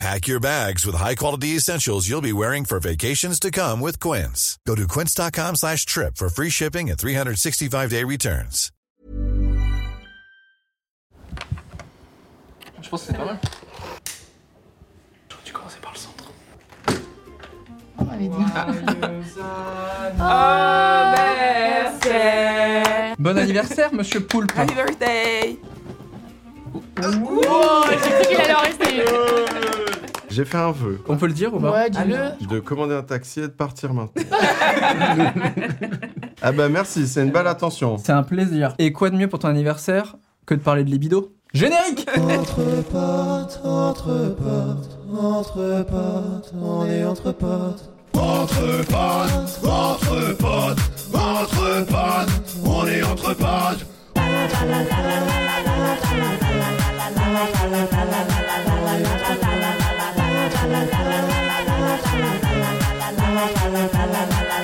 Pack your bags with high-quality essentials you'll be wearing for vacations to come with Quince. Go to quince.com slash trip for free shipping and 365-day returns. Je pense que c'est pas mal. J'aurais dû commencer par le centre. On avait dit. Anniversaire. Bon anniversaire, monsieur Poulpe. Happy birthday. Oh, j'ai cru qu'il allait en rester. J'ai fait un vœu On peut le dire ou pas Ouais, dis-le. de commander un taxi et de partir maintenant. ah bah merci, c'est une belle attention. C'est un plaisir. Et quoi de mieux pour ton anniversaire que de parler de libido Générique Entre potes, entre potes, entre potes, on est entre potes. Entre potes, entre potes, entre potes, on est entre potes.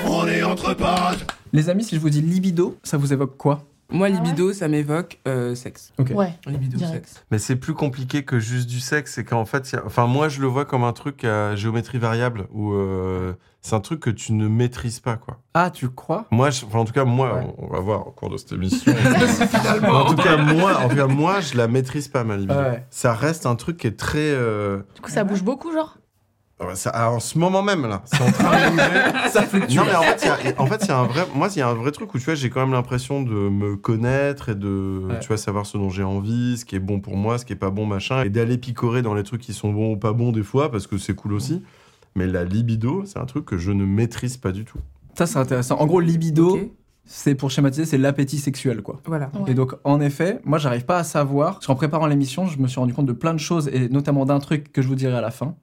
On est entre potes. Les amis, si je vous dis libido, ça vous évoque quoi Moi, libido, ça m'évoque euh, sexe. Ok. Ouais. Libido, Direct. sexe. Mais c'est plus compliqué que juste du sexe, c'est qu'en fait, il y a- enfin moi je le vois comme un truc à géométrie variable, où euh, c'est un truc que tu ne maîtrises pas quoi. Ah, tu crois? Moi, je- enfin, en tout cas moi, Ouais. on, on va voir au cours de cette émission. en tout cas moi, en tout cas moi, je la maîtrise pas ma libido. Ouais. Ça reste un truc qui est très, euh, Du coup, ça bouge beaucoup, genre? ça- ah, en ce moment même là, c'est en train de bouger. Ça fluctue. Non mais en fait, il y a- en fait, il y a un vrai, moi, il y a un vrai truc où tu vois, j'ai quand même l'impression de me connaître et de, Ouais. tu vois, savoir ce dont j'ai envie, ce qui est bon pour moi, ce qui est pas bon, machin, et d'aller picorer dans les trucs qui sont bons ou pas bons des fois parce que c'est cool aussi. Mais la libido, c'est un truc que je ne maîtrise pas du tout. Ça, c'est intéressant. En gros, libido, c'est pour schématiser, c'est l'appétit sexuel, quoi. Voilà. Ouais. Et donc, en effet, moi, j'arrive pas à savoir. Parce qu'en préparant l'émission, je me suis rendu compte de plein de choses, et notamment d'un truc que je vous dirai à la fin.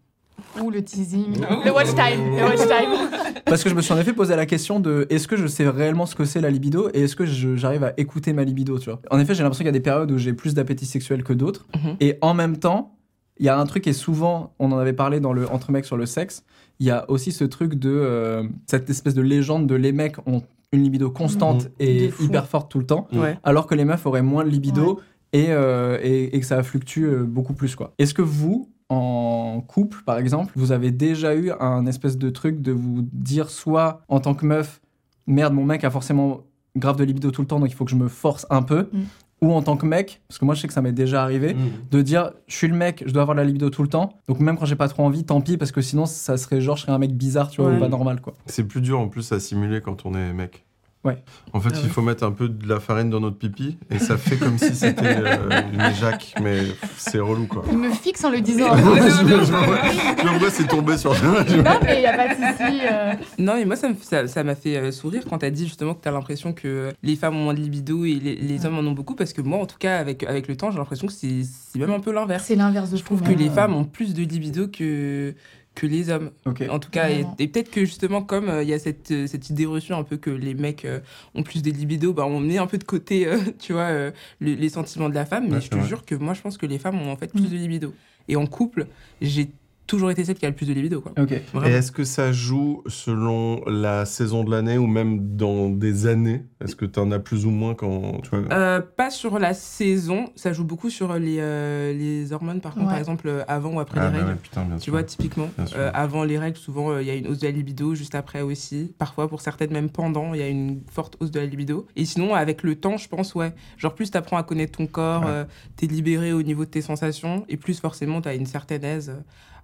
Ou le teasing. Le watch time. Le watch time. Parce que je me suis en effet posé la question de est-ce que je sais réellement ce que c'est la libido et est-ce que j'arrive à écouter ma libido, tu vois. En effet, j'ai l'impression qu'il y a des périodes où j'ai plus d'appétit sexuel que d'autres. Mhm. Et en même temps, il y a un truc est souvent, on en avait parlé dans le Entre mecs sur le sexe, il y a aussi ce truc de euh, cette espèce de légende de les mecs ont une libido constante Mhm. et hyper forte tout le temps. Ouais. alors que les meufs auraient moins de libido et, euh, et, et que ça fluctue euh, beaucoup plus. quoi. Est-ce que vous, en couple par exemple, vous avez déjà eu un espèce de truc de vous dire soit en tant que meuf, merde, mon mec a forcément grave de libido tout le temps, donc il faut que je me force un peu, Mm. Ou en tant que mec, parce que moi je sais que ça m'est déjà arrivé, de dire je suis le mec, je dois avoir de la libido tout le temps. Donc même quand j'ai pas trop envie, tant pis parce que sinon ça serait genre je serais un mec bizarre, tu vois, Ouais. ou pas normal quoi. C'est plus dur en plus à simuler quand on est mec. Ouais. En fait, Ah il ouais. faut mettre un peu de la farine dans notre pipi et ça fait comme si c'était euh, une Jacques, mais c'est relou quoi. Il me fixe en le disant. je, vois, c'est tombé sur. Non, mais il n'y a pas de souci. euh. Non, mais moi, ça me- ça ça m'a fait euh, sourire quand t'as dit justement que t'as l'impression que les femmes ont moins de libido et les, les hommes en ont beaucoup, parce que moi, en tout cas, avec, avec le temps, j'ai l'impression que c'est c'est même un peu l'inverse. C'est l'inverse de Je trouve que les femmes ont plus de libido que, que les hommes. Ok. En tout cas, et, peut-être que justement, comme euh, il y a cette, euh, cette idée reçue un peu que les mecs euh, ont plus de libido, bah, on met un peu de côté, euh, tu vois, euh, le- les sentiments de la femme. Mais Ouais, je te vrai. jure que moi, je pense que les femmes ont en fait plus Mm. de libido. Et en couple, j'ai toujours été celle qui a le plus de libido, quoi. Ok. Et est-ce que ça joue selon la saison de l'année ou même dans des années? Est-ce que tu en as plus ou moins quand tu vois? Euh, pas sur la saison, ça joue beaucoup sur les, euh, les hormones, par contre, Ouais. par exemple, euh, avant ou après Ah, les bah règles. ouais, putain, bien Tu sûr. vois, typiquement, euh, avant les règles, souvent, euh, il y a une hausse de la libido, juste après aussi. Parfois, pour certaines, même pendant, il y a une forte hausse de la libido. Et sinon, avec le temps, je pense, ouais, genre plus t'apprends à connaître ton corps, Ouais. euh, t'es libéré au niveau de tes sensations, et plus forcément, t'as une certaine aise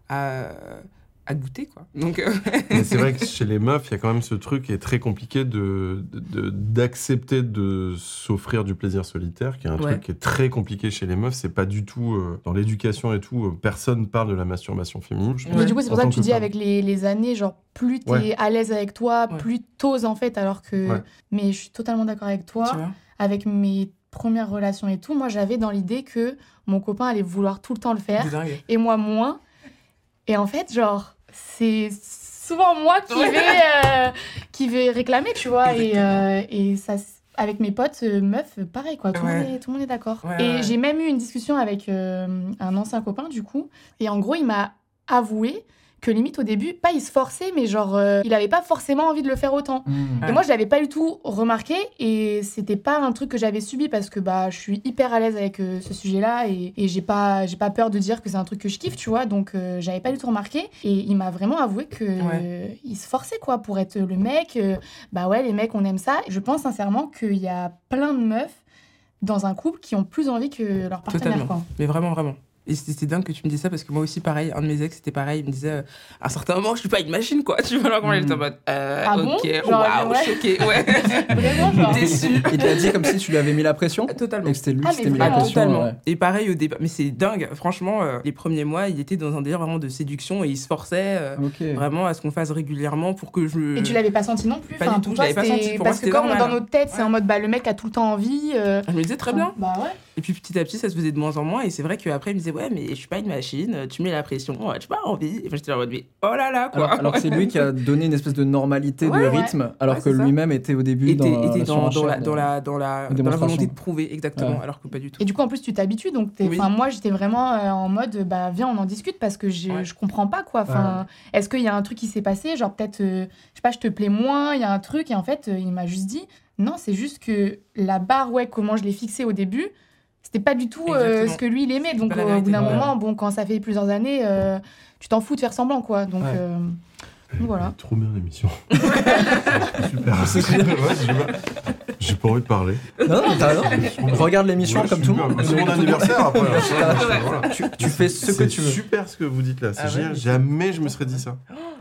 à, à goûter, quoi. Donc, euh, Mais c'est vrai que chez les meufs, il y a quand même ce truc qui est très compliqué de de- d'accepter de, s'offrir du plaisir solitaire, qui est un Ouais. truc qui est très compliqué chez les meufs. C'est pas du tout euh, dans l'éducation et tout. euh, personne parle de la masturbation féminine. Ouais. Mais du coup, c'est pour ça que tu que dis femme. avec les, les années, genre, plus t'es Ouais. à l'aise avec toi, Ouais. plus t'oses en fait, alors que. Ouais. Mais je suis totalement d'accord avec toi. Avec mes premières relations et tout, moi, j'avais dans l'idée que mon copain allait vouloir tout le temps le faire C'est dingue. et moi moins. Et en fait, genre, c'est souvent moi qui vais, euh, qui vais réclamer, tu vois. Et, euh, et ça, avec mes potes euh, meufs, pareil quoi, tout, Ouais. monde est, tout le monde est d'accord. Ouais, et ouais. j'ai même eu une discussion avec euh, un ancien copain du coup, et en gros il m'a avoué que limite au début, pas il se forçait, mais genre euh, il avait pas forcément envie de le faire autant. Hmm. Et moi je l'avais pas du tout remarqué et c'était pas un truc que j'avais subi parce que bah je suis hyper à l'aise avec euh, ce sujet-là et, et j'ai pas j'ai pas peur de dire que c'est un truc que je kiffe, tu vois. Donc euh, j'avais pas du tout remarqué et il m'a vraiment avoué que Ouais. il se forçait quoi pour être le mec. bah ouais, les mecs on aime ça. Je pense sincèrement qu'il y a plein de meufs dans un couple qui ont plus envie que leur partenaire Totalement. quoi. Mais vraiment, vraiment. Et c'est c'est dingue que tu me dises ça parce que moi aussi, pareil, un de mes ex, c'était pareil. Il me disait, euh, à un certain moment, je suis pas une machine, quoi. Tu vois, alors quand elle était en mode, euh, Ah bon ok, waouh, ouais. choqué, ouais. Vraiment genre. Déçu. Il te l'a dit comme si tu lui avais mis la pression Totalement. et que c'était lui Ah, qui mis la pression. Totalement. ouais. Et pareil au départ, mais c'est dingue. Franchement, euh, les premiers mois, il était dans un délire vraiment de séduction et il se forçait euh, vraiment à ce qu'on fasse régulièrement pour que je. Et tu l'avais pas senti non plus Pas Enfin, du tout, je l'avais pas c'était- senti. Pour moi, Parce que c'était comme dans notre tête, c'est Ouais. en mode bah le mec a tout le temps envie. euh, Je me disais très bien. Bah ouais. Et puis petit à petit, ça se faisait de moins en moins. Et c'est vrai qu'après, il me disait, ouais, mais je suis pas une machine, tu mets la pression, ouais, tu pas envie. Et moi, j'étais en mode, mais oh là là, quoi. Alors, alors que c'est lui qui a donné une espèce de normalité Ouais, de ouais. rythme, alors Ouais, que lui-même était au début était, dans, était la dans, la, de- dans, la, dans, la, la dans la démonstration. volonté de prouver, exactement, Ouais. alors que pas du tout. Et du coup, en plus, tu t'habitues. Donc, Oui. enfin, moi, j'étais vraiment euh, en mode, bah, viens, on en discute parce que je, comprends pas, quoi. Enfin, est-ce qu'il y a un truc qui s'est passé Genre, peut-être, euh, je sais pas, je te plais moins, il y a un truc. Et en fait, euh, il m'a juste dit, non, c'est juste que la barre, ouais, comment je l'ai fixée au début, c'était pas du tout euh, ce que lui, il aimait. Donc, au bout d'un moment, bon, quand ça fait plusieurs années, euh, tu t'en fous de faire semblant, quoi. Donc, Ouais. euh, donc voilà. Trop bien l'émission. Super. J'ai pas- envie de parler. Non, non, t'as raison. Regarde l'émission Ouais, comme tout le monde. C'est mon anniversaire après. hein. Voilà. Tu, tu fais ce que tu veux. super ce que vous dites là. C'est Ah génial. Jamais je me serais dit ça.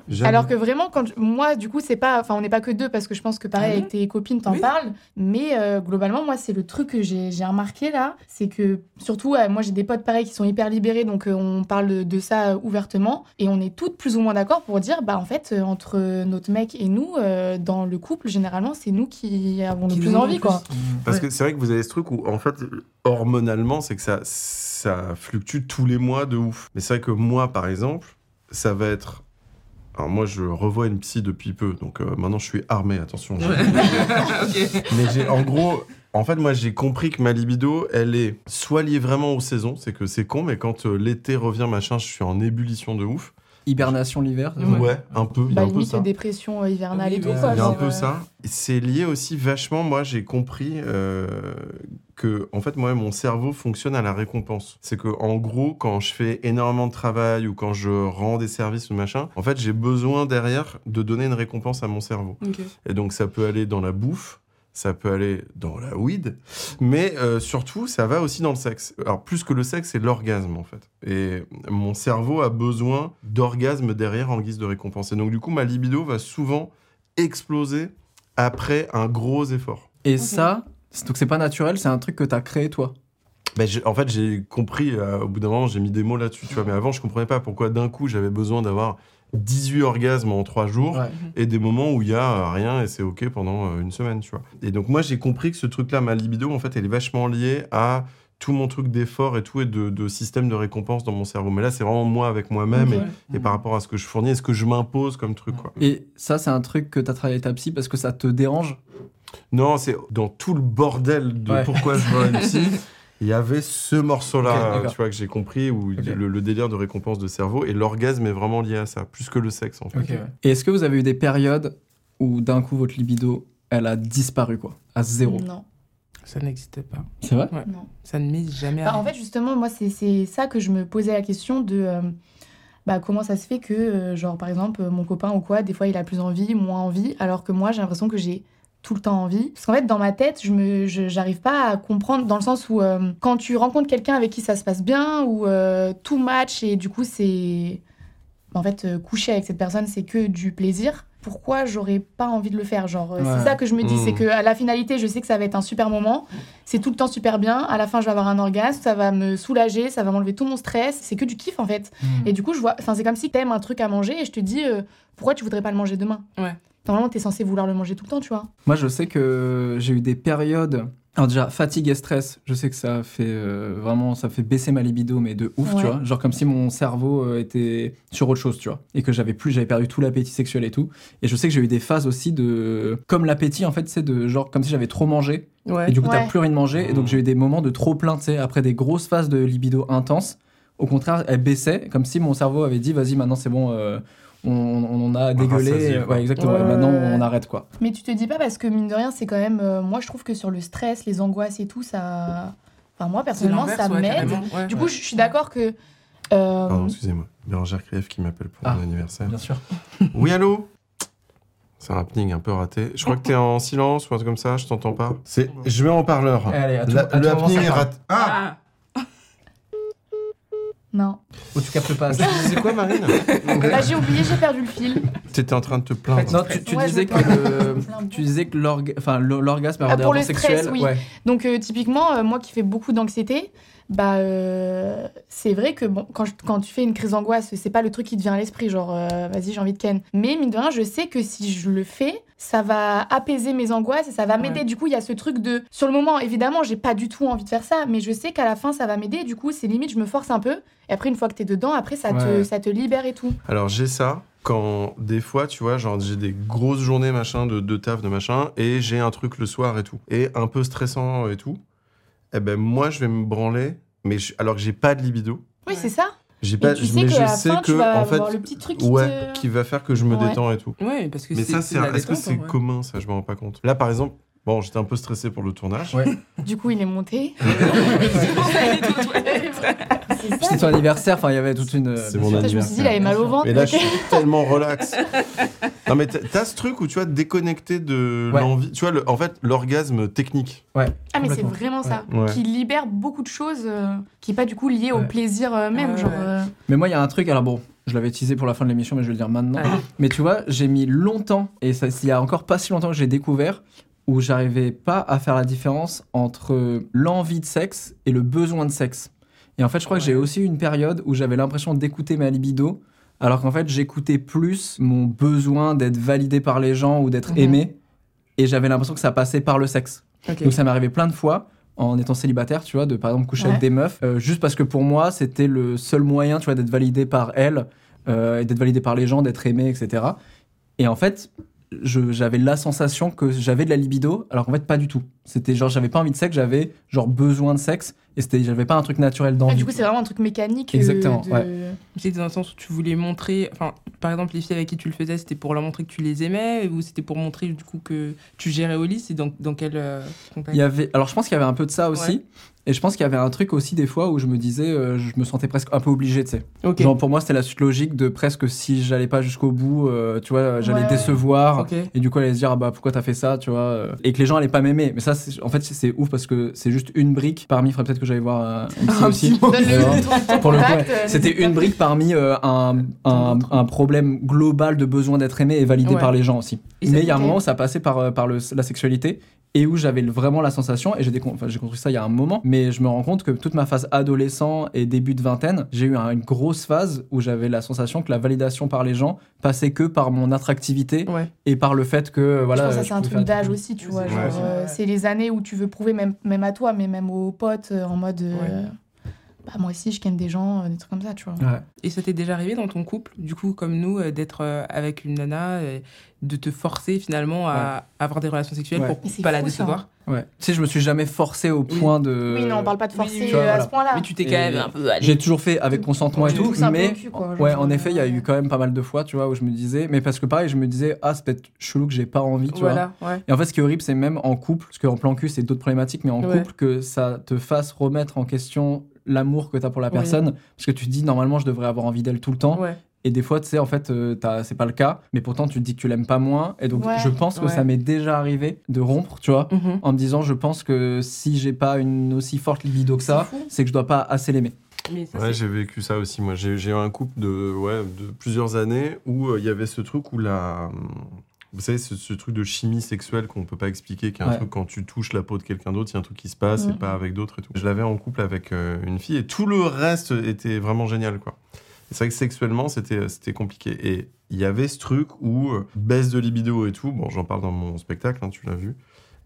Jamais. Alors que vraiment, quand je- moi, du coup, c'est pas. Enfin, on n'est pas que deux parce que je pense que pareil, Ah avec tes copines, t'en Oui. parles. Mais euh, globalement, moi, c'est le truc que j'ai j'ai remarqué là. C'est que, surtout, euh, moi, j'ai des potes pareils qui sont hyper libérés, donc euh, on parle de, ça euh, ouvertement. Et on est toutes plus ou moins d'accord pour dire, bah, en fait, euh, entre notre mec et nous, euh, dans le couple, généralement, c'est nous qui avons le plus envie, quoi. Parce Ouais. que c'est vrai que vous avez ce truc où, en fait, hormonalement, c'est que ça, ça fluctue tous les mois de ouf. Mais c'est vrai que moi, par exemple, ça va être. Alors, moi, je revois une psy depuis peu, donc euh, maintenant je suis armé, attention. Mais j'ai, en gros, en fait, moi, j'ai compris que ma libido, elle est soit liée vraiment aux saisons, c'est que c'est con, mais quand euh, l'été revient, machin, je suis en ébullition de ouf. Hibernation l'hiver. Ouais. Ouais, un peu, il y Bah, a un peu limite, ça. dépression euh, hivernale Oui, et tout. Il y a un peu euh, ça. C'est lié aussi vachement, moi j'ai compris euh, que, en fait, moi mon cerveau fonctionne à la récompense. C'est que, en gros, quand je fais énormément de travail ou quand je rends des services ou machin, en fait, j'ai besoin derrière de donner une récompense à mon cerveau. Et donc, ça peut aller dans la bouffe, ça peut aller dans la weed, mais euh, surtout, ça va aussi dans le sexe. Alors, plus que le sexe, c'est l'orgasme, en fait. Et mon cerveau a besoin d'orgasme derrière en guise de récompense. Et donc, du coup, ma libido va souvent exploser après un gros effort. Et ça, c'est- donc c'est pas naturel, c'est un truc que t'as créé toi? Ben, j'ai- en fait, j'ai compris, euh, au bout d'un moment, j'ai mis des mots là-dessus, tu vois. Mais avant, je comprenais pas pourquoi d'un coup, j'avais besoin d'avoir 18 orgasmes en 3 jours Ouais. et des moments où il y a euh, rien et c'est OK pendant euh, une semaine, tu vois. Et donc, moi, j'ai compris que ce truc-là, ma libido, en fait, elle est vachement liée à tout mon truc d'effort et tout et de, de système de récompense dans mon cerveau. Mais là, c'est vraiment moi avec moi-même et, et par rapport à ce que je fournis et ce que je m'impose comme truc, quoi. Et ça, c'est un truc que t'as travaillé avec ta psy parce que ça te dérange? Non, c'est dans tout le bordel de Ouais. pourquoi je vois une psy. Il y avait ce morceau-là, tu vois, que j'ai compris, où le, le délire de récompense de cerveau et l'orgasme est vraiment lié à ça, plus que le sexe en fait. Et est-ce que vous avez eu des périodes où d'un coup votre libido, elle a disparu quoi, à zéro? Non, Ça n'existait pas. C'est vrai? Non. Ça ne m'est jamais Bah, en arrivé. fait, justement, moi, c'est- c'est ça que je me posais la question de euh, bah, comment ça se fait que, euh, genre, par exemple, mon copain ou quoi, des fois, il a plus envie, moins envie, alors que moi, j'ai l'impression que j'ai tout le temps envie. Parce qu'en fait, dans ma tête, je me, je- j'arrive pas à comprendre dans le sens où euh, quand tu rencontres quelqu'un avec qui ça se passe bien, ou euh, tout match, et du coup, c'est. En fait, euh, coucher avec cette personne, c'est que du plaisir. Pourquoi j'aurais pas envie de le faire Genre, Ouais. c'est ça que je me dis, Mm. c'est que à la finalité, je sais que ça va être un super moment c'est tout le temps super bien. À la fin, je vais avoir un orgasme, ça va me soulager, ça va m'enlever tout mon stress. C'est que du kiff en fait. Hmm. Et du coup, je vois, enfin, c'est comme si t'aimes un truc à manger et je te dis euh, pourquoi tu voudrais pas le manger demain? Ouais. Normalement, t'es censé vouloir le manger tout le temps, tu vois. Moi, je sais que j'ai eu des périodes Alors déjà, fatigue et stress, je sais que ça fait euh, vraiment, ça fait baisser ma libido, mais de ouf, Ouais. tu vois. Genre comme si mon cerveau euh, était sur autre chose, tu vois. Et que j'avais plus, j'avais perdu tout l'appétit sexuel et tout. Et je sais que j'ai eu des phases aussi de, comme l'appétit en fait, c'est de genre comme si j'avais trop mangé. Ouais. Et du coup, t'as plus rien de manger. Et donc j'ai eu des moments de trop plein, tu sais, après des grosses phases de libido intense. Au contraire, elle baissait, comme si mon cerveau avait dit, vas-y, maintenant c'est bon. euh, on, on en a dégueulé, rassasié, euh, ouais, exactement. Ouais, et maintenant, on arrête quoi. Mais tu te dis pas parce que mine de rien, c'est quand même. euh, moi, je trouve que sur le stress, les angoisses et tout, ça. Enfin, moi, personnellement, ça ouais, m'aide. Du coup, je suis d'accord que. euh, Pardon, excusez-moi. Bérangère Krief qui m'appelle pour Ah. mon anniversaire. Bien sûr. Oui, allô? C'est un happening un peu raté. Je crois que t'es en silence ou un truc comme ça, je t'entends pas. C'est... Je mets en parleur. Allez, à tout- La- à tout le happening est raté. Ah Ah, Non. Ou tu captes pas. Tu disais quoi, Marine Bah, j'ai oublié, j'ai perdu le fil. T'étais en train de te plaindre. Non, tu, tu Ouais, je disais que le- tu disais que l'orga- enfin, l'orgasme Ah, pour le rapports stress, oui. ouais. Donc, euh, typiquement, euh, moi qui fais beaucoup d'anxiété, bah, euh, c'est vrai que bon, quand, je- quand tu fais une crise d'angoisse, c'est pas le truc qui te vient à l'esprit, genre, euh, vas-y, j'ai envie de ken. Mais mine de rien, je sais que si je le fais, ça va apaiser mes angoisses et ça va m'aider. Ouais. Du coup, il y a ce truc de. Sur le moment, évidemment, j'ai pas du tout envie de faire ça, mais je sais qu'à la fin, ça va m'aider. Du coup, c'est limite, je me force un peu. Et après, une fois que t'es dedans, après, ça, Ouais. te, ça te libère et tout. Alors j'ai ça quand des fois, tu vois, genre j'ai des grosses journées machin de, de taf de machin et j'ai un truc le soir et tout et un peu stressant et tout. Eh ben moi je vais me branler, mais je- alors que j'ai pas de libido. Oui, Ouais. c'est ça. J'ai Et pas, tu sais mais je la sais fin, que tu vas en fait, avoir le petit truc qui ouais, te- qui va faire que je me Ouais. détends et tout. ouais, parce que Mais ça, c'est, est-ce que c'est vrai. commun ça? Je me rends pas compte. Là par exemple, bon, j'étais un peu stressé pour le tournage. Ouais. Du coup, il est monté. C'était ton anniversaire, enfin, il y avait toute une. C'est mon Ça, je me suis dit, il avait mal au ventre. Et là, je suis tellement relax. Non, mais t'as- ce truc où tu vois, déconnecté de Ouais. l'envie. Tu vois, le- en fait, l'orgasme technique. Ouais. Ah mais c'est vraiment ça, Ouais. qui libère beaucoup de choses, euh, qui est pas du coup lié au plaisir euh, même, Ouais, genre. euh, Mais moi, il y a un truc, alors bon, je l'avais teasé pour la fin de l'émission, mais je vais le dire maintenant. Allez. Mais tu vois, j'ai mis longtemps, et ça, il y a encore pas si longtemps que j'ai découvert, où j'arrivais pas à faire la différence entre l'envie de sexe et le besoin de sexe. Et en fait, je crois que j'ai aussi eu une période où j'avais l'impression d'écouter ma libido, alors qu'en fait, j'écoutais plus mon besoin d'être validé par les gens ou d'être Mhm. aimé, et j'avais l'impression que ça passait par le sexe. Donc ça m'est arrivé plein de fois en étant célibataire, tu vois, de par exemple coucher avec des meufs, euh, juste parce que pour moi c'était le seul moyen, tu vois, d'être validé par elles euh, et d'être validé par les gens, d'être aimé, etc. Et en fait, j'avais la sensation que j'avais de la libido, alors qu'en fait pas du tout. C'était genre j'avais pas envie de sexe, j'avais genre besoin de sexe et c'était j'avais pas un truc naturel ah, d'envie. du coup, c'est vraiment un truc mécanique. euh, Exactement, de- ouais. C'était dans le sens où tu voulais montrer, enfin, par exemple, les filles avec qui tu le faisais, c'était pour leur montrer que tu les aimais ou c'était pour montrer du coup que tu gérais au lit C'est dans, dans quel euh, contexte? Il y avait, alors je pense qu'il y avait un peu de ça aussi. Ouais. Et je pense qu'il y avait un truc aussi des fois où je me disais, euh, je me sentais presque un peu obligé, tu sais. Genre pour moi, c'était la suite logique de presque si j'allais pas jusqu'au bout, euh, tu vois, j'allais Ouais. décevoir. Et du coup, elle allait se dire, ah bah pourquoi t'as fait ça, tu vois. Et que les gens allaient pas m'aimer. Mais ça, en fait, c'est- ouf parce que c'est juste une brique parmi. Il faudrait peut-être que j'aille voir euh, Un aussi. ton Pour le coup, euh, C'était une brique parmi euh, un, problème global de besoin d'être aimé et validé par les gens aussi. Mais il y a un moment ça passait par, euh, par le- la sexualité et où j'avais vraiment la sensation, et j'ai enfin, construit ça il y a un moment, mais je me rends compte que toute ma phase adolescent et début de vingtaine, j'ai eu un- une grosse phase où j'avais la sensation que la validation par les gens passait que par mon attractivité Ouais. et par le fait que voilà. je pense que ça, je c'est un truc d'âge aussi, tu vois. euh, c'est les années où tu veux prouver, même, même à toi, mais même aux potes, euh, en mode. euh, bah, moi aussi, je ken des gens, euh, des trucs comme ça, tu vois. Ouais. Et ça t'est déjà arrivé dans ton couple, du coup, comme nous, euh, d'être euh, avec une nana, de te forcer finalement à avoir des relations sexuelles Ouais. pour pas la fou, décevoir Ouais. Tu sais, je me suis jamais forcé au point de. Oui, non, on parle pas de forcer oui, tu vois, à voilà. ce point-là. Mais tu t'es quand même un peu allé. J'ai toujours fait avec consentement et tout, mais cul, quoi, ouais, en effet, il y a eu quand même pas mal de fois, tu vois, où je me disais, mais parce que pareil, je me disais, ah, c'est peut-être chelou que j'ai pas envie, tu vois. Voilà. Et en fait, ce qui est horrible, c'est même en couple, parce qu'en plan cul, c'est d'autres problématiques, mais en Ouais. couple, que ça te fasse remettre en question l'amour que tu as pour la Oui. personne, parce que tu te dis, normalement, je devrais avoir envie d'elle tout le temps. Ouais. Et des fois, tu sais, en fait, euh, t'as- c'est pas le cas, mais pourtant, tu te dis que tu l'aimes pas moins. Et donc, Ouais. je pense que Ouais. ça m'est déjà arrivé de rompre, tu vois, Mhm. en me disant, je pense que si j'ai pas une aussi forte libido que ça, C'est que je dois pas assez l'aimer. Ouais, j'ai vécu ça aussi. Moi, j'ai j'ai eu un couple de, ouais, de plusieurs années où euh, il y avait ce truc où la. Vous savez, ce, ce truc de chimie sexuelle qu'on peut pas expliquer, qui est un Ouais. truc quand tu touches la peau de quelqu'un d'autre, il y a un truc qui se passe et Mhm. pas avec d'autres et tout. Je l'avais en couple avec euh, une fille et tout le reste était vraiment génial, quoi. C'est vrai que sexuellement, c'était c'était compliqué. Et il y avait ce truc où euh, baisse de libido et tout. Bon, j'en parle dans mon spectacle, hein, tu l'as vu.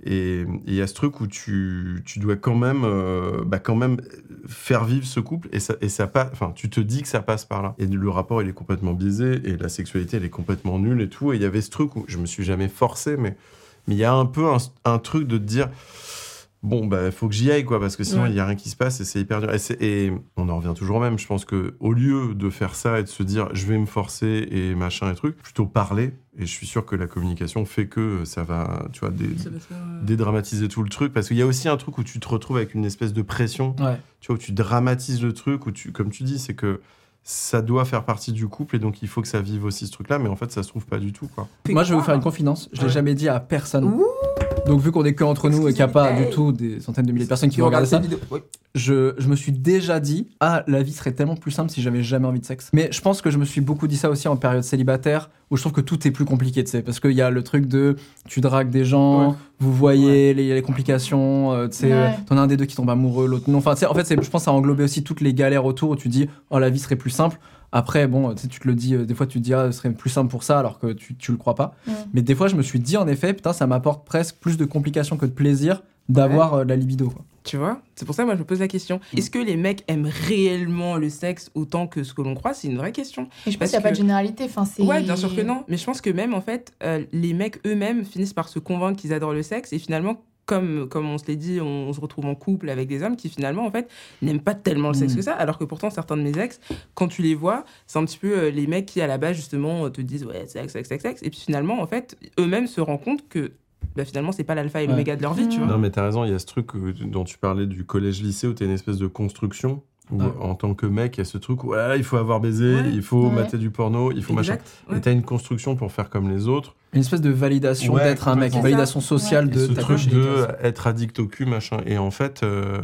Et il y a ce truc où tu, tu dois quand même, euh, bah, quand même faire vivre ce couple et ça, et ça passe, tu te dis que ça passe par là. Et le rapport, il est complètement biaisé et la sexualité, elle est complètement nulle et tout. Et il y avait ce truc où je me suis jamais forcé, mais mais il y a un peu un truc de te dire. Bon, bah, faut que j'y aille, quoi, parce que sinon, il Ouais. y a rien qui se passe et c'est hyper dur. Et, on en revient toujours au même. Je pense que au lieu de faire ça et de se dire, je vais me forcer et machin et truc, plutôt parler. Et je suis sûr que la communication fait que ça va, tu vois, des, Ça va se faire, euh, dédramatiser tout le truc parce qu'il y a aussi un truc où tu te retrouves avec une espèce de pression Ouais. tu vois où tu dramatises le truc où tu comme tu dis c'est que ça doit faire partie du couple et donc il faut que ça vive aussi ce truc là mais en fait ça se trouve pas du tout quoi Moi, je vais vous faire une confidence. Je l'ai Ouais. jamais dit à personne. Ouh. Donc, vu qu'on est que entre nous et qu'il n'y a pas du tout des centaines de milliers de personnes qui vont regarder ça, je, je me suis déjà dit Ah, la vie serait tellement plus simple si j'avais jamais envie de sexe. Mais je pense que je me suis beaucoup dit ça aussi en période célibataire, où je trouve que tout est plus compliqué, tu sais. Parce qu'il y a le truc de tu dragues des gens, Ouais. vous voyez les, les complications, euh, tu sais, euh, Ouais. t'en as un des deux qui tombe amoureux, l'autre non. Enfin, tu sais, en fait, je pense que ça a englobé aussi toutes les galères autour où tu dis Oh, la vie serait plus simple. Après, bon, tu sais, tu te le dis, euh, des fois tu te dis, ah, ce serait plus simple pour ça, alors que tu, tu le crois pas. Mais des fois, je me suis dit, en effet, putain, ça m'apporte presque plus de complications que de plaisir d'avoir euh, la libido. quoi. Tu vois? C'est pour ça moi je me pose la question. Est-ce que les mecs aiment réellement le sexe autant que ce que l'on croit? C'est une vraie question. Et je pense Parce qu'il n'y a pas de généralité. Enfin, c'est... Ouais, bien sûr que non. Mais je pense que même, en fait, euh, les mecs eux-mêmes finissent par se convaincre qu'ils adorent le sexe. Et finalement, comme, comme on se l'est dit, on, se retrouve en couple avec des hommes qui, finalement, en fait, n'aiment pas tellement le sexe Mm. que ça. Alors que pourtant, certains de mes ex, quand tu les vois, c'est un petit peu euh, les mecs qui, à la base, justement, te disent ouais, sexe, sexe, sexe, sexe. Et puis finalement, en fait, eux-mêmes se rendent compte que bah, finalement, c'est pas l'alpha et Ouais. l'oméga de leur vie, tu vois. non mais t'as raison il y a ce truc euh, dont tu parlais du collège lycée où t'as une espèce de construction où Ouais. en tant que mec il y a ce truc où ah, il faut avoir baisé Ouais. il faut Ouais. mater du porno il faut machin Exact. et ouais. t'as une construction pour faire comme les autres Une espèce de validation Ouais, d'être un mec, une validation sociale Et de ce ta truc de être addict au cul, machin. Et en fait, euh,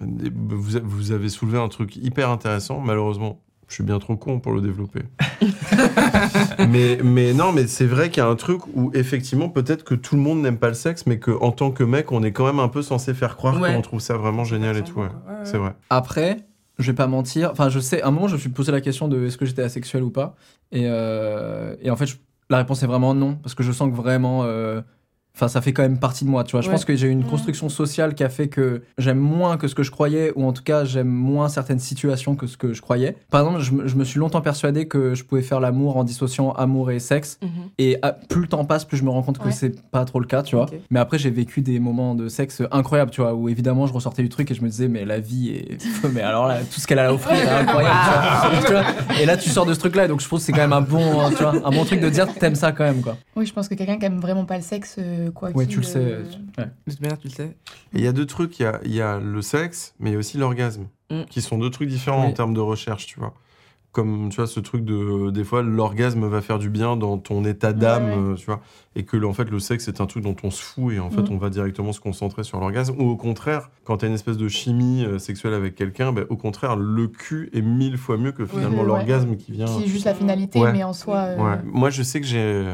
vous, a- vous avez soulevé un truc hyper intéressant. Malheureusement, je suis bien trop con pour le développer. mais, mais non, mais c'est vrai qu'il y a un truc où effectivement, peut-être que tout le monde n'aime pas le sexe, mais qu'en tant que mec, on est quand même un peu censé faire croire Ouais. qu'on trouve ça vraiment génial et tout. ouais. Ouais, ouais. C'est vrai. Après, je vais pas mentir. Enfin, je sais, à un moment, je me suis posé la question de est-ce que j'étais asexuel ou pas. Et, euh, et en fait, je- la réponse est vraiment non. Parce que je sens que vraiment. euh, Enfin, ça fait quand même partie de moi, tu vois. Je Ouais. pense que j'ai une Mhm. construction sociale qui a fait que j'aime moins que ce que je croyais, ou en tout cas, j'aime moins certaines situations que ce que je croyais. Par exemple, je, me- je me suis longtemps persuadé que je pouvais faire l'amour en dissociant amour et sexe. Mhm. Et ah, plus le temps passe, plus je me rends compte que Ouais. c'est pas trop le cas, tu vois. Mais après, j'ai vécu des moments de sexe incroyables, tu vois, où évidemment, je ressortais du truc et je me disais, mais la vie est. mais alors là, tout ce qu'elle a à offrir est incroyable, tu vois. Tu vois. Et là, tu sors de ce truc-là, et donc je trouve que c'est quand même un bon, tu vois, un bon truc de dire que t'aimes ça quand même, quoi. Oui, je pense que quelqu'un qui aime vraiment pas le sexe, euh, quoi Oui, qu'il, tu le sais. euh, ouais. De toute manière, tu le sais. Et il y a deux trucs. Il y a, il y a le sexe, mais il y a aussi l'orgasme, Mm. qui sont deux trucs différents en termes de recherche, tu vois. Comme, tu vois, ce truc de... Des fois, l'orgasme va faire du bien dans ton état d'âme, Ouais, ouais. euh, tu vois. Et que, en fait, le sexe, c'est un truc dont on se fout et en fait, Mm. on va directement se concentrer sur l'orgasme. Ou au contraire, quand t'as une espèce de chimie euh, sexuelle avec quelqu'un, ben, au contraire, le cul est mille fois mieux que finalement Ouais. l'orgasme qui vient... Qui est juste la finalité, Ouais. mais en soi. euh, Ouais. Moi, je sais que j'ai...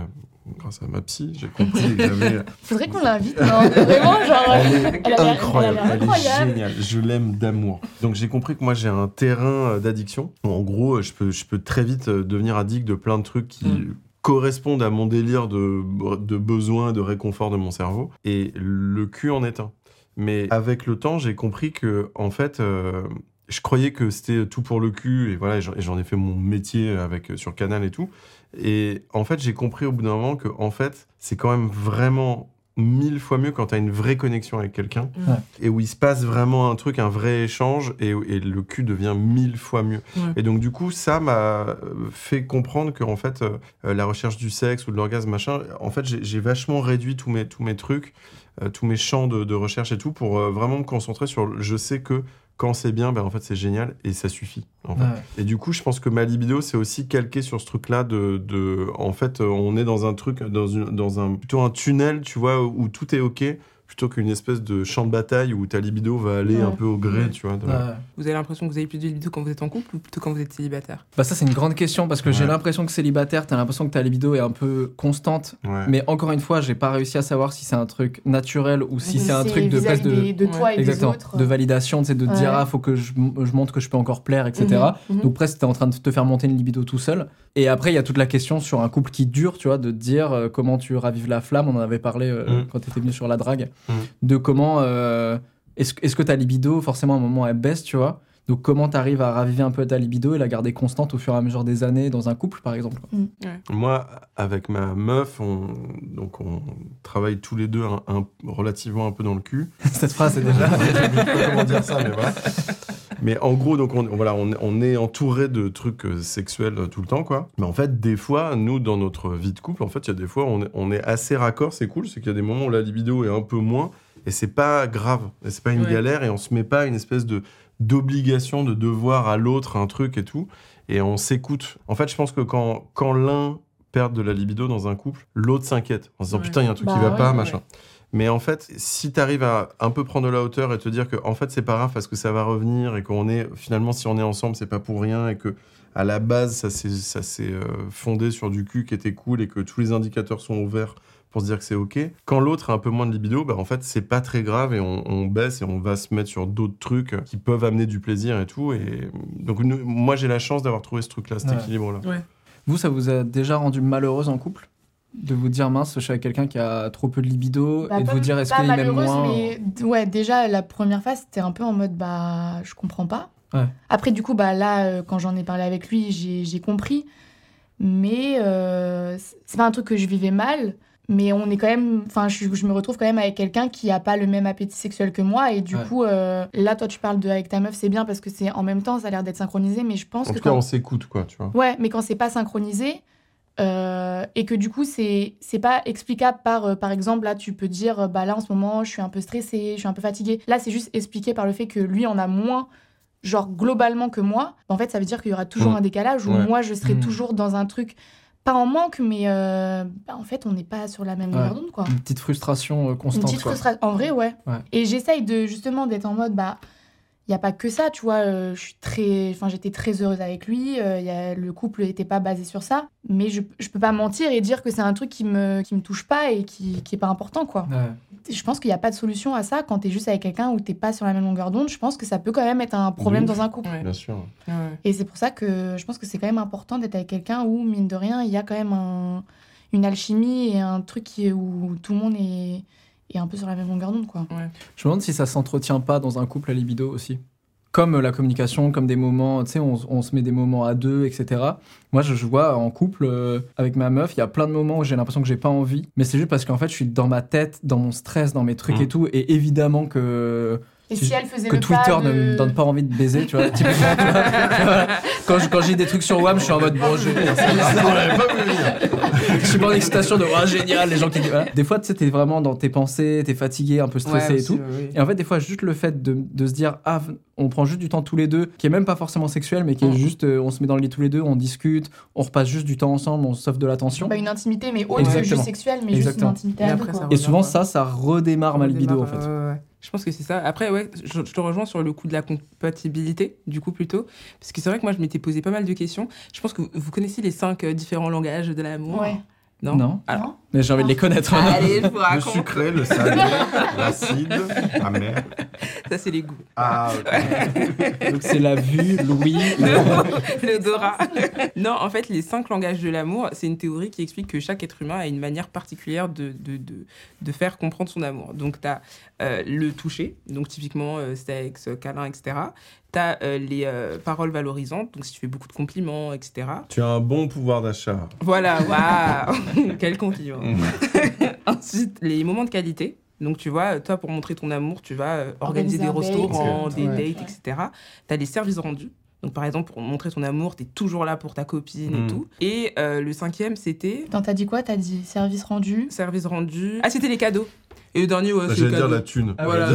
Grâce à ma psy, j'ai compris que j'avais... Faudrait qu'on l'invite, non? Vraiment, genre. Elle est elle a l'air- elle a incroyable, elle est géniale. Je l'aime d'amour. Donc j'ai compris que moi j'ai un terrain euh, d'addiction. En gros, euh, je peux, je peux très vite euh, devenir addict de plein de trucs qui Mm. correspondent à mon délire de, de besoin, de réconfort de mon cerveau. Et le cul en est un. Mais avec le temps, j'ai compris que en fait, euh, je croyais que c'était tout pour le cul et voilà, j'en ai fait mon métier avec sur Canal et tout. Et en fait, j'ai compris au bout d'un moment que en fait, c'est quand même vraiment mille fois mieux quand tu as une vraie connexion avec quelqu'un Ouais. et où il se passe vraiment un truc, un vrai échange et, et le cul devient mille fois mieux. Ouais. Et donc du coup, ça m'a euh, fait comprendre que en fait, euh, la recherche du sexe ou de l'orgasme machin, en fait, j'ai vachement réduit tous mes tous mes trucs, euh, tous mes champs de, de recherche et tout pour euh, vraiment me concentrer sur. Je sais que quand c'est bien, ben en fait c'est génial et ça suffit. En fait. Ouais. Et du coup, je pense que ma libido, c'est aussi calqué sur ce truc-là de, de, en fait, on est dans un truc, dans, une, dans un, plutôt un tunnel, tu vois, où tout est ok, plutôt qu'une espèce de champ de bataille où ta libido va aller Ouais. un peu au gré, tu vois. de- Ouais. Vous avez l'impression que vous avez plus de libido quand vous êtes en couple ou plutôt quand vous êtes célibataire? Bah ça c'est une grande question parce que j'ai l'impression que célibataire, t'as l'impression que ta libido est un peu constante. Ouais. Mais encore une fois, j'ai pas réussi à savoir si c'est un truc naturel ou si c'est un truc de de des- de toi et des exactement autres. de validation, c'est de te dire ah faut que je, je montre que je peux encore plaire, etc. Mhm, mhm. Donc presque t'es en train de te faire monter une libido tout seul. Et après il y a toute la question sur un couple qui dure, tu vois, de te dire euh, comment tu ravives la flamme. On en avait parlé euh, Mhm. quand t'étais venu sur la drague, Mhm. de comment euh, est-ce que ta libido forcément à un moment elle baisse, tu vois? Donc comment t'arrives à raviver un peu ta libido et la garder constante au fur et à mesure des années dans un couple par exemple. quoi? Moi, avec ma meuf, on, donc on travaille tous les deux un, un- relativement un peu dans le cul. Cette phrase est déjà je sais pas comment dire ça, mais voilà. Mais en gros, donc on, voilà, on, on est entouré de trucs euh, sexuels euh, tout le temps, quoi. Mais en fait, des fois, nous, dans notre vie de couple, en fait, il y a des fois, on est, on est assez raccord, c'est cool, c'est qu'il y a des moments où la libido est un peu moins, et c'est pas grave, et c'est pas une Ouais. galère, et on se met pas une espèce de d'obligation de devoir à l'autre un truc et tout, et on s'écoute. En fait, je pense que quand, quand l'un perd de la libido dans un couple, l'autre s'inquiète en se disant Ouais. putain, il y a un truc qui Bah va pas, ouais, machin. Mais en fait, si tu arrives à un peu prendre de la hauteur et te dire que en fait c'est pas grave parce que ça va revenir et qu'on est finalement si on est ensemble c'est pas pour rien et que à la base ça s'est ça s'est euh, fondé sur du cul qui était cool et que tous les indicateurs sont ouverts pour se dire que c'est ok. Quand l'autre a un peu moins de libido, bah en fait c'est pas très grave et on, on baisse et on va se mettre sur d'autres trucs qui peuvent amener du plaisir et tout. Et donc nous- moi j'ai la chance d'avoir trouvé ce truc-là, cet Ouais. équilibre-là. Vous, ça vous a déjà rendu malheureuse en couple? De vous dire, mince, je suis avec quelqu'un qui a trop peu de libido Bah, et de vous dire, est-ce qu'il m'aime moins mais ouais, déjà la première phase c'était un peu en mode bah je comprends pas. Ouais. Après du coup bah là euh, quand j'en ai parlé avec lui j'ai j'ai compris, mais euh, c'est pas un truc que je vivais mal. Mais on est quand même, enfin, je, je me retrouve quand même avec quelqu'un qui a pas le même appétit sexuel que moi et du Ouais. coup, euh, là, toi, tu parles de avec ta meuf, c'est bien parce que c'est en même temps, ça a l'air d'être synchronisé, mais je pense En que tout cas quand- on s'écoute quoi, tu vois. Ouais, mais quand c'est pas synchronisé euh, et que du coup c'est c'est pas explicable par euh, par exemple là tu peux dire bah là en ce moment je suis un peu stressée, je suis un peu fatiguée. Là c'est juste expliqué par le fait que lui en a moins genre globalement que moi. En fait ça veut dire qu'il y aura toujours un décalage où Ouais. moi je serai Mm. toujours dans un truc pas en manque mais euh, bah, en fait on n'est pas sur la même Ouais. longueur d'onde quoi. Une petite frustration euh, Une constante. petite frustration. En vrai, ouais. Ouais. Et j'essaye de justement d'être en mode, bah, il n'y a pas que ça, tu vois. euh, je suis très, enfin, j'étais très heureuse avec lui. euh, y a, le couple n'était pas basé sur ça. Mais je, je peux pas mentir et dire que c'est un truc qui me, qui me touche pas et qui, qui est pas important, quoi. Ouais. Je pense qu'il n'y a pas de solution à ça quand tu es juste avec quelqu'un où t'es pas sur la même longueur d'onde. Je pense que ça peut quand même être un problème dans un couple. Ouais. Bien sûr. Ouais. Et c'est pour ça que je pense que c'est quand même important d'être avec quelqu'un où, mine de rien, il y a quand même un- une alchimie et un truc qui est, où tout le monde est, est un peu sur la même longueur d'onde, quoi. Je me demande si ça s'entretient pas dans un couple à libido aussi. Comme euh, la communication, comme des moments, tu sais, on, on se met des moments à deux, etc. Moi, je, je vois en couple euh, avec ma meuf, il y a plein de moments où j'ai l'impression que j'ai pas envie. Mais c'est juste parce qu'en fait, je suis dans ma tête, dans mon stress, dans mes trucs Mm. et tout. Et évidemment que, Et Si- si elle faisait que le Twitter pas ne me donne pas envie de baiser, tu vois. typiquement, tu vois. Voilà. Quand, je- quand j'ai des trucs sur WAM, je suis en mode, bon, je pas venir. je suis pas en excitation de, oh, génial, les gens qui disent, voilà. Des fois, tu sais, t'es vraiment dans tes pensées, t'es fatigué, un peu stressé Ouais, et tout. Et en fait, des fois, juste le fait de, de se dire, ah, on prend juste du temps tous les deux, qui est même pas forcément sexuel, mais qui est Mm. juste, euh, on se met dans le lit tous les deux, on discute, on repasse juste du temps ensemble, on s'offre de l'attention. Bah, une intimité, mais autre que juste sexuelle, mais Exactement. juste une intimité Et après, ça Et souvent, ça, ça redémarre ma libido, en fait. ouais, ouais. Je pense que c'est ça. Après, ouais, je, je te rejoins sur le coup de la compatibilité, du coup, plutôt. Parce que c'est vrai que moi, je m'étais posé pas mal de questions. Je pense que vous, vous connaissez les cinq euh, différents langages de l'amour. Ouais. Non? Non. Alors, Non Mais j'ai envie de les connaître. Allez, je vous Le raconte. sucré, le salé, l'acide, amer. Ça, c'est les goûts. Ah, ok. Donc, c'est la vue, l'ouïe, le- L'odorat. non, en fait, les cinq langages de l'amour, c'est une théorie qui explique que chaque être humain a une manière particulière de, de, de, de faire comprendre son amour. Donc, tu as le toucher, donc typiquement euh, sexe, câlin, etc. Tu as les euh, paroles valorisantes, donc si tu fais beaucoup de compliments, etc. Tu as un bon pouvoir d'achat. Voilà, waouh Quel compliment Ensuite, les moments de qualité. Donc, tu vois, toi, pour montrer ton amour, tu vas euh, organiser, Organiser des restaurants, euh, des ouais. dates, etc. Tu as les services rendus. Donc, par exemple, pour montrer ton amour, tu es toujours là pour ta copine et Mm. tout. Et euh, le cinquième, c'était Attends, t'as dit quoi? T'as dit service rendu service rendu. Ah, c'était les cadeaux. Et le dernier, ouais, c'est J'allais les dire cadeaux. la thune. Ah, Voilà,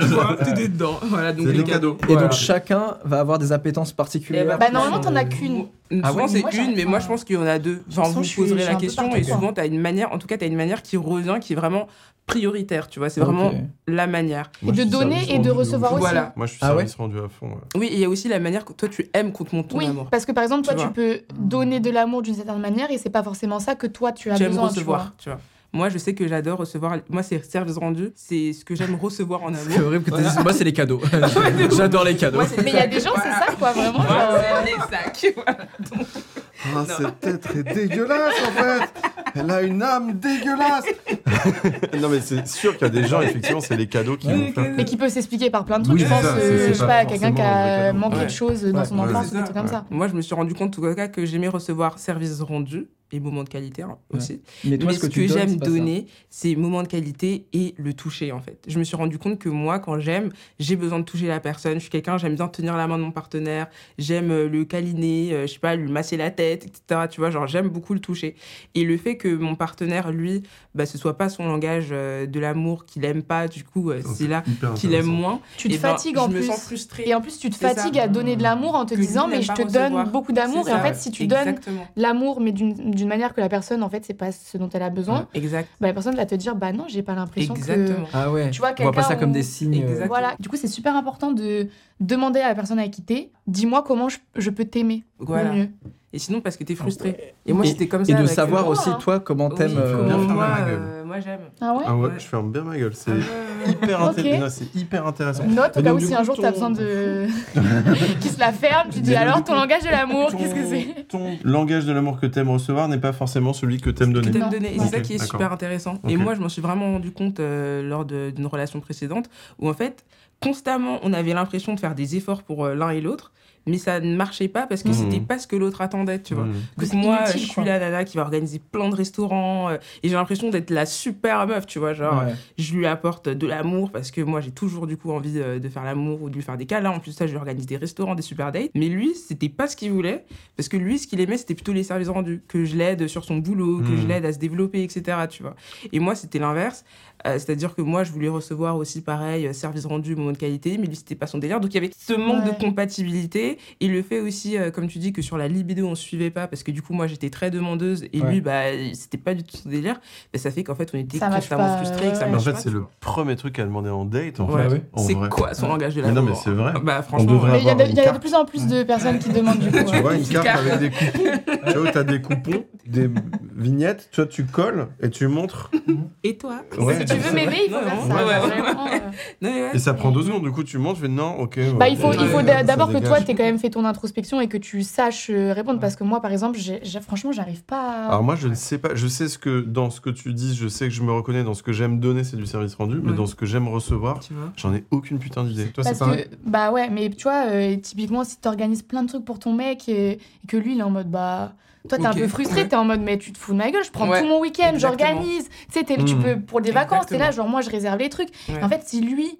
tu vois, tout est dedans. Voilà, donc C'est les des cadeaux. Et Voilà. donc, chacun va avoir des appétences particulières. Bah, normalement, t'en as qu'une. Ah souvent ouais, c'est une, mais moi je pense qu'il y en a deux. Enfin, l'impression vous poserez la question et souvent tu as une manière, en tout cas tu as une manière qui revient, qui est vraiment prioritaire, tu vois. C'est vraiment la manière. Moi, de donner et de recevoir aussi. Voilà. Moi, je suis Ah ouais service rendu à fond. ouais. Oui, et il y a aussi la manière que toi, tu aimes qu'on te montre ton Oui, amour. parce que par exemple, toi, Tu peux donner de l'amour d'une certaine manière et c'est pas forcément ça que toi tu as Tu aimes besoin. tu recevoir, vois. tu vois. Moi, je sais que j'adore recevoir. Moi, c'est service rendu. C'est ce que j'aime recevoir en C'est amour. horrible que tu Voilà. dises, moi c'est les cadeaux. J'adore les cadeaux. Moi, c'est les Mais il y a sacs. des gens, c'est Voilà. ça, quoi, vraiment. Moi, genre, c'est les sacs. Voilà. Ah, cette tête est dégueulasse en fait Elle a une âme dégueulasse Non mais c'est sûr qu'il y a des gens, effectivement, c'est les cadeaux qui vont faire. Mais qui peut s'expliquer par plein de trucs. Oui, je pense, ça, euh, je sais pas pas, quelqu'un qui a manqué Ouais. de choses dans son Ouais, enfance des trucs comme ça. Moi, je me suis rendu compte, en tout cas, que j'aimais recevoir service rendu et moments de qualité hein, Ouais. aussi. Mais toi, Mais ce que, j'aime donner, c'est moments de qualité et le toucher, en fait. Je me suis rendu compte que moi, quand j'aime, j'ai besoin de toucher la personne. Je suis quelqu'un, j'aime bien tenir la main de mon partenaire, j'aime euh, le câliner, euh, je sais pas, lui masser la tête, etc. Tu vois, genre, j'aime beaucoup le toucher. Et le fait que mon partenaire, lui, bah, ce soit pas son langage euh, de l'amour, qu'il aime pas, du coup, euh, c'est là qu'il aime moins. Tu te eh ben, fatigues en je plus. me sens frustrée. Et en plus, tu te ça. fatigues à donner de l'amour en te Que disant, mais je te recevoir. donne beaucoup d'amour. Et en fait, si tu donnes l'amour, mais d'une d'une manière que la personne, en fait, c'est pas ce dont elle a besoin, Exact. bah, la personne va te dire, bah non, j'ai pas l'impression que. Exactement. Ah ouais. Tu vois, On voit pas ça comme des signes. euh. Voilà. Du coup, c'est super important de demander à la personne avec qui t'es, dis-moi comment je, je peux t'aimer Voilà. mieux. Et sinon, parce que t'es frustré. Et moi, c'était comme ça. Et de avec, savoir euh, aussi, hein. toi, comment oui, t'aimes. euh, comment Bien fermer moi, ma gueule. euh, moi, j'aime. Ah ouais Ah ouais, je ferme bien ma gueule, c'est Ah hyper, Ok. inté- non, c'est hyper intéressant. Note au cas où si un jour t'as besoin de. qui se la ferme, tu dis alors ton langage de l'amour, qu'est-ce que c'est? Ton langage de l'amour que t'aimes recevoir n'est pas forcément celui que t'aimes donner. donner. Et c'est ça qui est super intéressant. Et moi, je m'en suis vraiment rendu compte euh, lors d'une relation précédente où, en fait, constamment, on avait l'impression de faire des efforts pour euh, l'un et l'autre, mais ça ne marchait pas parce que Mhm. c'était pas ce que l'autre attendait, tu vois. Mmh. Que Donc c'est moi, inutile, je suis quoi. la nana qui va organiser plein de restaurants euh, et j'ai l'impression d'être la super meuf, tu vois. Genre, ouais. je lui apporte de l'amour parce que moi, j'ai toujours du coup envie euh, de faire l'amour ou de lui faire des câlins. En plus, de ça, je lui organise des restaurants, des super dates. Mais lui, c'était pas ce qu'il voulait parce que lui, ce qu'il aimait, c'était plutôt les services rendus, que je l'aide sur son boulot, que Mhm. je l'aide à se développer, etc. Tu vois. Et moi, c'était l'inverse. Euh, C'est-à-dire que moi, je voulais recevoir aussi pareil, euh, service rendu, moment de qualité, mais lui, c'était pas son délire. Donc il y avait ce manque Ouais. de compatibilité. Et le fait aussi, euh, comme tu dis, que sur la libido, on se suivait pas parce que du coup, moi, j'étais très demandeuse et Ouais. lui, bah, c'était pas du tout son délire. Bah, ça fait qu'en fait, on était Ça constamment pas, frustrés. que ça. Mais en fait, c'est le premier truc à demander en date, en Ouais. fait. C'est quoi son langage de Mais l'amour non, mais c'est vrai. Bah franchement, il y a, de, y a plus en plus de personnes qui demandent du coup. Tu vois, une carte avec des coupons. tu vois, t'as des coupons, des vignettes, tu vois, tu colles et tu montres. et toi? Ouais. Si tu veux m'aimer, il faut Non, faire ça. Et ça prend deux secondes, du coup, tu montes, tu fais non, ok. ouais, Bah, il faut, il faut d'abord que dégage. toi, t'aies quand même fait ton introspection et que tu saches euh, répondre. Parce que moi, par exemple, franchement, j'arrive pas à. Alors moi, je ne sais pas. Je sais ce que dans ce que tu dis, je sais que je me reconnais dans ce que j'aime donner, c'est du service rendu, mais dans ce que j'aime recevoir, j'en ai aucune putain d'idée. Toi, c'est Parce pareil. que, bah ouais, mais tu vois, euh, typiquement, si t'organises plein de trucs pour ton mec et, et que lui, il est en mode, bah. Toi, t'es un peu frustré, ouais. t'es en mode, mais tu te fous de ma gueule, je prends Ouais, tout mon week-end, j'organise. Tu sais, tu Mm. peux, pour des vacances, t'es là, genre, moi, je réserve les trucs. Ouais. En fait, si lui,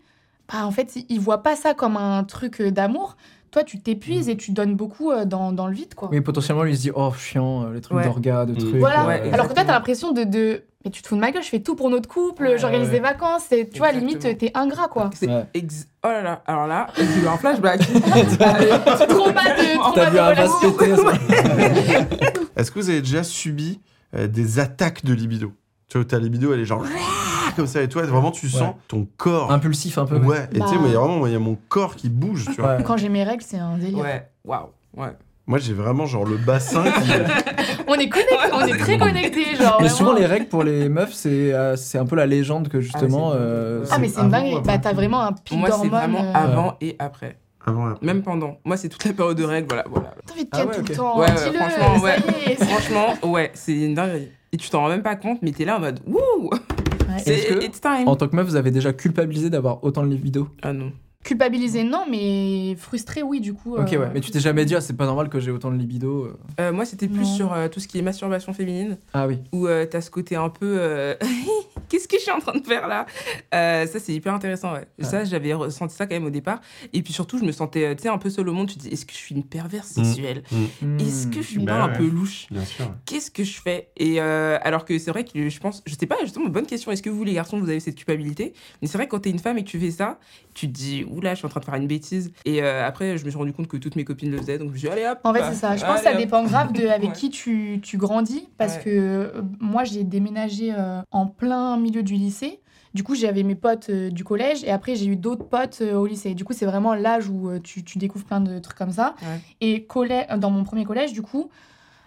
bah, en fait, il voit pas ça comme un truc euh, d'amour, toi, tu t'épuises et tu donnes beaucoup euh, dans, dans le vide, quoi. Oui, potentiellement, lui il se dit Oh, chiant, euh, les trucs Ouais. d'orga, de Mm. trucs. Voilà. Ouais, Alors que toi, t'as l'impression de, de. Mais tu te fous de ma gueule, je fais tout pour notre couple, Ouais, j'organise ouais. des vacances, et, tu vois, limite, t'es ingrat, quoi. Ex- Oh là là, alors là, j'ai eu un flashback. Trop pas de, trop T'as vu de un relation. Est-ce que vous avez déjà subi euh, des attaques de libido? Tu vois, ta libido, elle est genre comme ça, et toi, vraiment, tu sens Ouais. ton corps. Impulsif un peu. Ouais, et tu sais, Bah. moi, il y a vraiment, il y a mon corps qui bouge, tu vois. Ouais. Quand j'ai mes règles, c'est un délire. Ouais, waouh, ouais. Moi, j'ai vraiment, genre, le bassin qui. On est connectés, on est très connectés, genre. Mais vraiment. souvent, les règles pour les meufs, c'est euh, c'est un peu la légende que justement. Ah, euh, Ah, mais c'est une dinguerie. Bah, t'as vraiment un pic Moi, c'est vraiment euh, avant et après. Avant et après. Même pendant. Moi, c'est toute la période de règles, voilà. voilà. T'as envie de Ah ouais, tout le temps. Ouais, franchement, ouais. est. Franchement, ouais, c'est une dinguerie. Et tu t'en rends même pas compte, mais t'es là en mode Wouh Ouais. C'est Est-ce que- It's time En tant que meuf, vous avez déjà culpabilisé d'avoir autant de vidéos? Ah non. Culpabilisé, non, mais frustré, oui, du coup. Ok, euh, ouais. Mais tu t'es jamais dit, ah, c'est pas normal que j'ai autant de libido. euh. Euh, moi, c'était plus Non. sur euh, tout ce qui est masturbation féminine, Ah oui. où euh, t'as ce côté un peu. euh, Qu'est-ce que je suis en train de faire là? Euh, Ça, c'est hyper intéressant, ouais. Ouais. Ça, j'avais ressenti ça quand même au départ. Et puis surtout, je me sentais, euh, tu sais, un peu seule au monde. Tu te dis, est-ce que je suis une perverse Mm. sexuelle? Est-ce que je suis Bah un ouais. peu louche? Bien sûr. Qu'est-ce que je fais? Et euh, alors que c'est vrai que je pense, je sais pas, justement, bonne question. Est-ce que vous, les garçons, vous avez cette culpabilité? Mais c'est vrai que quand t'es une femme et que tu fais ça, tu te dis, oula, je suis en train de faire une bêtise. Et euh, après, je me suis rendu compte que toutes mes copines le faisaient, donc je me suis dit, allez hop. En fait, bah, c'est ça. Je pense que ça hop. dépend grave de avec Ouais. qui tu, tu grandis. Parce Ouais. que euh, moi, j'ai déménagé euh, en plein milieu du lycée. Du coup, j'avais mes potes euh, du collège et après, j'ai eu d'autres potes euh, au lycée. Du coup, c'est vraiment l'âge où euh, tu, tu découvres plein de trucs comme ça. Ouais. Et dans mon premier collège, du coup,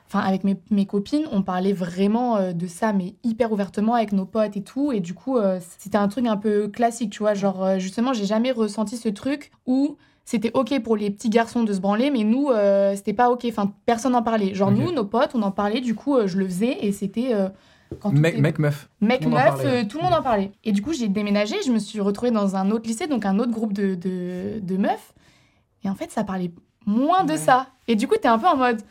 enfin, avec mes, mes copines, on parlait vraiment euh, de ça, mais hyper ouvertement avec nos potes et tout. Et du coup, euh, c'était un truc un peu classique, tu vois. Genre, euh, justement, j'ai jamais ressenti ce truc où c'était ok pour les petits garçons de se branler, mais nous, euh, c'était pas ok. Enfin, personne n'en parlait. Genre, nous, nos potes, on en parlait, du coup, euh, je le faisais et c'était. euh, quand Mec, mec, meuf. mec, tout le monde en meuf, parlait. euh, tout le monde en parlait. Et du coup, j'ai déménagé, je me suis retrouvée dans un autre lycée, donc un autre groupe de, de, de meufs. Et en fait, ça parlait moins de Ouais. ça. Et du coup, t'es un peu en mode,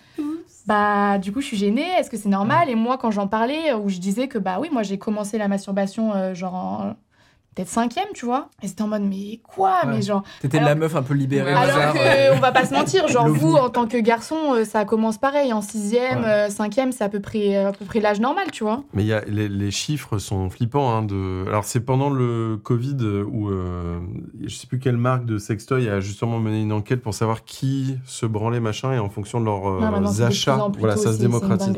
bah, du coup, je suis gênée, est-ce que c'est normal? Et moi, quand j'en parlais, où je disais que, bah oui, moi, j'ai commencé la masturbation, euh, genre, en- peut-être cinquième, tu vois. Et c'était en mode, mais quoi Ouais. Mais genre, T'étais Alors- la meuf un peu libérée Ouais. alors que, on va pas se mentir, genre vous, en tant que garçon, euh, ça commence pareil. En sixième, Ouais. euh, cinquième, c'est à peu près, à peu près l'âge normal, tu vois. Mais il y a, les, les chiffres sont flippants. Hein, de... Alors, c'est pendant le Covid où euh, je sais plus quelle marque de sextoy a justement mené une enquête pour savoir qui se branlait, machin, et en fonction de leurs euh, achats, voilà, ça se démocratise.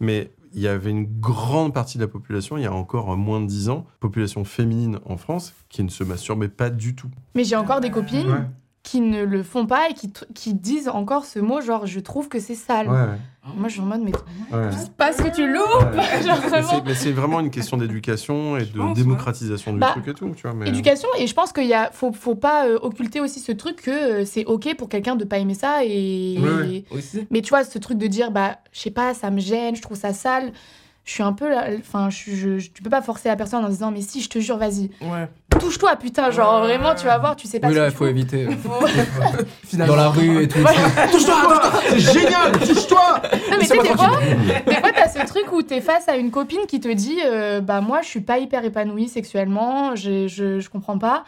Mais il y avait une grande partie de la population, il y a encore moins de 10 ans, population féminine en France, qui ne se masturbait pas du tout. Mais j'ai encore des copines Ouais. Qui ne le font pas et qui, qui disent encore ce mot, genre je trouve que c'est sale. Moi je suis en mode, mais ouais. parce que tu loupes Ouais. Genre Mais vraiment. c'est- Mais c'est vraiment une question d'éducation et de pense, démocratisation du Bah, truc et tout, tu vois. Mais... Éducation, et je pense qu'il y a, faut, faut pas euh, occulter aussi ce truc que euh, c'est ok pour quelqu'un de pas aimer ça et. Ouais, ouais. et- Aussi. Mais tu vois, ce truc de dire, bah, je sais pas, ça me gêne, je trouve ça sale. Je suis un peu là, enfin, je, je- je- tu peux pas forcer la personne en disant, mais si, je te jure, vas-y, Ouais. touche-toi, putain, genre Ouais. vraiment, tu vas voir, tu sais pas Oui, là, il faut éviter. Faut- Finalement. Dans la rue et tout. Touche-toi, C'est génial Touche-toi Non, mais tu sais, des fois, des fois, t'as ce truc où t'es face à une copine qui te dit euh, Bah, moi, je suis pas hyper épanouie sexuellement, je, je, je comprends pas.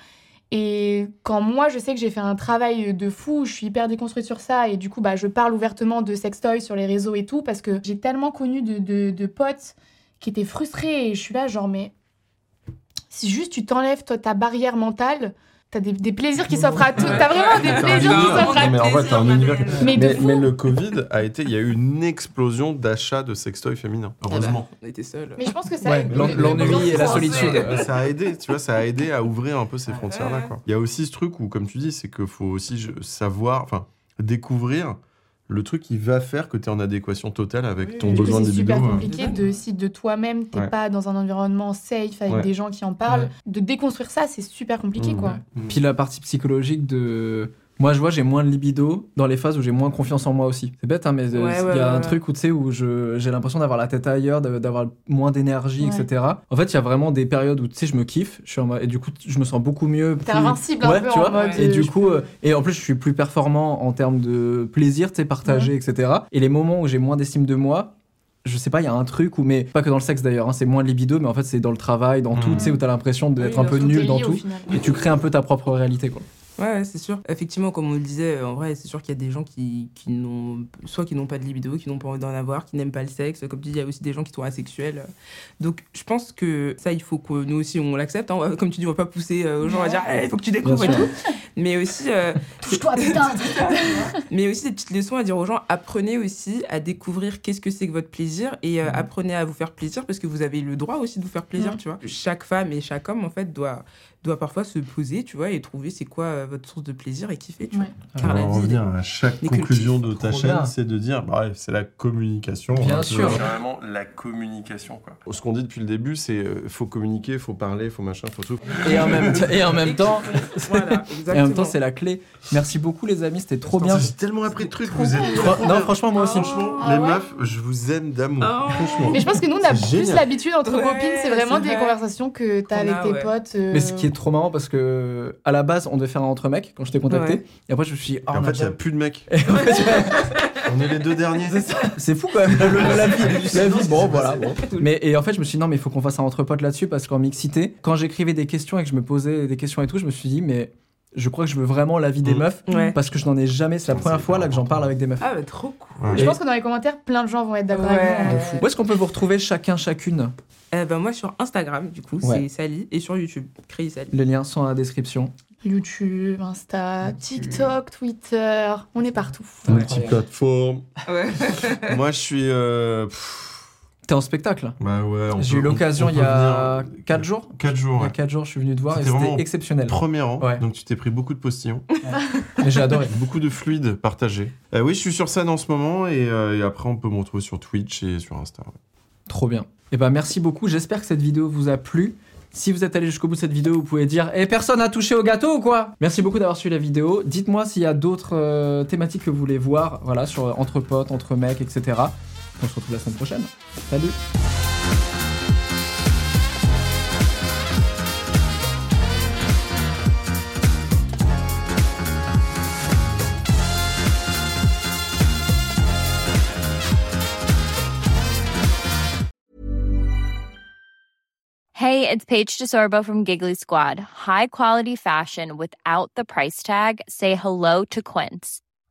Et quand moi, je sais que j'ai fait un travail de fou, je suis hyper déconstruite sur ça, et du coup, bah, je parle ouvertement de sextoy sur les réseaux et tout, parce que j'ai tellement connu de, de, potes qui étaient frustrés, et je suis là, genre, mais si juste tu t'enlèves toi, ta barrière mentale, t'as des, des plaisirs qui s'offrent à tout. T'as vraiment des plaisirs qui s'offrent à Non, mais en vrai, t'as un univers. Mais Mais, mais le Covid a été, il y a eu une explosion d'achats de sextoys féminins. Heureusement. On était seuls. Mais je pense que ça. Ouais, l'en- l'ennui et la solitude. Mais ça a aidé, tu vois, ça a aidé à ouvrir un peu ces frontières-là. quoi. Il y a aussi ce truc où, comme tu dis, c'est qu'il faut aussi savoir, enfin, découvrir le truc qui va faire que tu es en adéquation totale avec Oui, ton oui, besoin de c'est super euh. compliqué de si de toi-même t'es Ouais. pas dans un environnement safe avec Ouais. des gens qui en parlent Ouais. de déconstruire ça c'est super compliqué Mmh, quoi ouais. Puis la partie psychologique de. Moi, je vois, j'ai moins de libido dans les phases où j'ai moins confiance en moi aussi. C'est bête, hein, mais euh, Ouais, il ouais, y a ouais, un truc où tu sais, où j'ai l'impression d'avoir la tête ailleurs, d'avoir moins d'énergie, etc. En fait, il y a vraiment des périodes où tu sais, je me kiffe, je suis en et du coup, je me sens beaucoup mieux. t'es plus- invincible Ouais, un peu tu en vois, mode Et euh, du je- coup, euh, et en plus, je suis plus performant en termes de plaisir, tu sais, partagé, etc. Et les moments où j'ai moins d'estime de moi, je sais pas, il y a un truc où, mais pas que dans le sexe d'ailleurs, hein, c'est moins de libido, mais en fait, c'est dans le travail, dans tout, Mhm. tu sais, où t'as l'impression d'être Oui, un peu nul dans tout. Et tu crées un peu ta propre réalité, quoi. Ouais, ouais, c'est sûr. Effectivement, comme on le disait, euh, en vrai, c'est sûr qu'il y a des gens qui, qui n'ont soit qui n'ont pas de libido, qui n'ont pas envie d'en avoir, qui n'aiment pas le sexe. Comme tu dis, il y a aussi des gens qui sont asexuels. Donc, je pense que ça, il faut que nous aussi on l'accepte. hein. Comme tu dis, on va pas pousser euh, aux gens à dire, Eh, il faut que tu découvres et tout. Mais aussi, euh, touche-toi putain mais aussi des petites leçons à dire aux gens apprenez aussi à découvrir qu'est-ce que c'est que votre plaisir et euh, apprenez à vous faire plaisir parce que vous avez le droit aussi de vous faire plaisir Mhm. tu vois chaque femme et chaque homme en fait doit doit parfois se poser tu vois et trouver c'est quoi euh, votre source de plaisir et kiffer tu Ouais. vois Car On la va vie, revenir à chaque conclusion de ta chaîne, bien. c'est de dire, bah ouais, c'est la communication. Bien hein, sûr. C'est vraiment la communication. Quoi. Ce qu'on dit depuis le début, c'est euh, faut communiquer, faut parler, faut machin, faut tout. Et en même, t- et en même temps, voilà et en même temps, c'est la clé. Merci beaucoup, les amis, c'était trop bien. J'ai tellement appris de trucs, vous êtes Non, franchement, moi aussi. Franchement, Ah les ouais meufs, je vous aime d'amour. Oh. Franchement. mais je pense que nous on a C'est plus génial. l'habitude entre Ouais, copines c'est vraiment c'est des conversations que t'as avec tes potes euh, Mais ce qui est trop marrant parce que à la base on devait faire un entre mecs quand je t'ai contacté Ouais. et après je me suis dit oh, en fait, il n'y a plus de mecs. Et en fait, On est les deux derniers. c'est fou quand même le- le- la vie la vie bon voilà bon. mais et en fait je me suis dit non mais il faut qu'on fasse un entre potes là-dessus parce qu'en mixité quand j'écrivais des questions et que je me posais des questions et tout je me suis dit mais je crois que je veux vraiment l'avis des Mm. meufs ouais parce que je n'en ai jamais c'est la première fois là que j'en parle avec des meufs ah bah, trop cool Ouais. je pense que dans les commentaires plein de gens vont être d'accord Ouais. euh, où est-ce qu'on peut vous retrouver chacun chacune? Eh ben moi sur Instagram du coup Ouais. c'est Sally et sur YouTube Créer Sally les liens sont dans la description YouTube Insta TikTok Twitter on est partout Multiplateforme. ouais Moi, je suis. euh, en spectacle. Bah ouais. J'ai eu l'occasion on- on il y a venir- 4 jours. 4 jours, Il y a ouais. 4 jours, je suis venu te voir et C'était exceptionnel. Premier rang, Ouais. donc tu t'es pris beaucoup de postillons. Mais j'ai adoré. Beaucoup de fluides partagés. Euh, oui, je suis sur scène en ce moment et, euh, et après on peut me retrouver sur Twitch et sur Insta. ouais. Trop bien. Et ben merci beaucoup. J'espère que cette vidéo vous a plu. Si vous êtes allé jusqu'au bout de cette vidéo, vous pouvez dire Eh, personne n'a touché au gâteau ou quoi? Merci beaucoup d'avoir suivi la vidéo. Dites-moi s'il y a d'autres euh, thématiques que vous voulez voir, voilà, sur entre potes, entre mecs, etc. On se retrouve la semaine prochaine. Salut Hey, it's Paige DeSorbo from Giggly Squad. High quality fashion without the price tag. Say hello to Quince.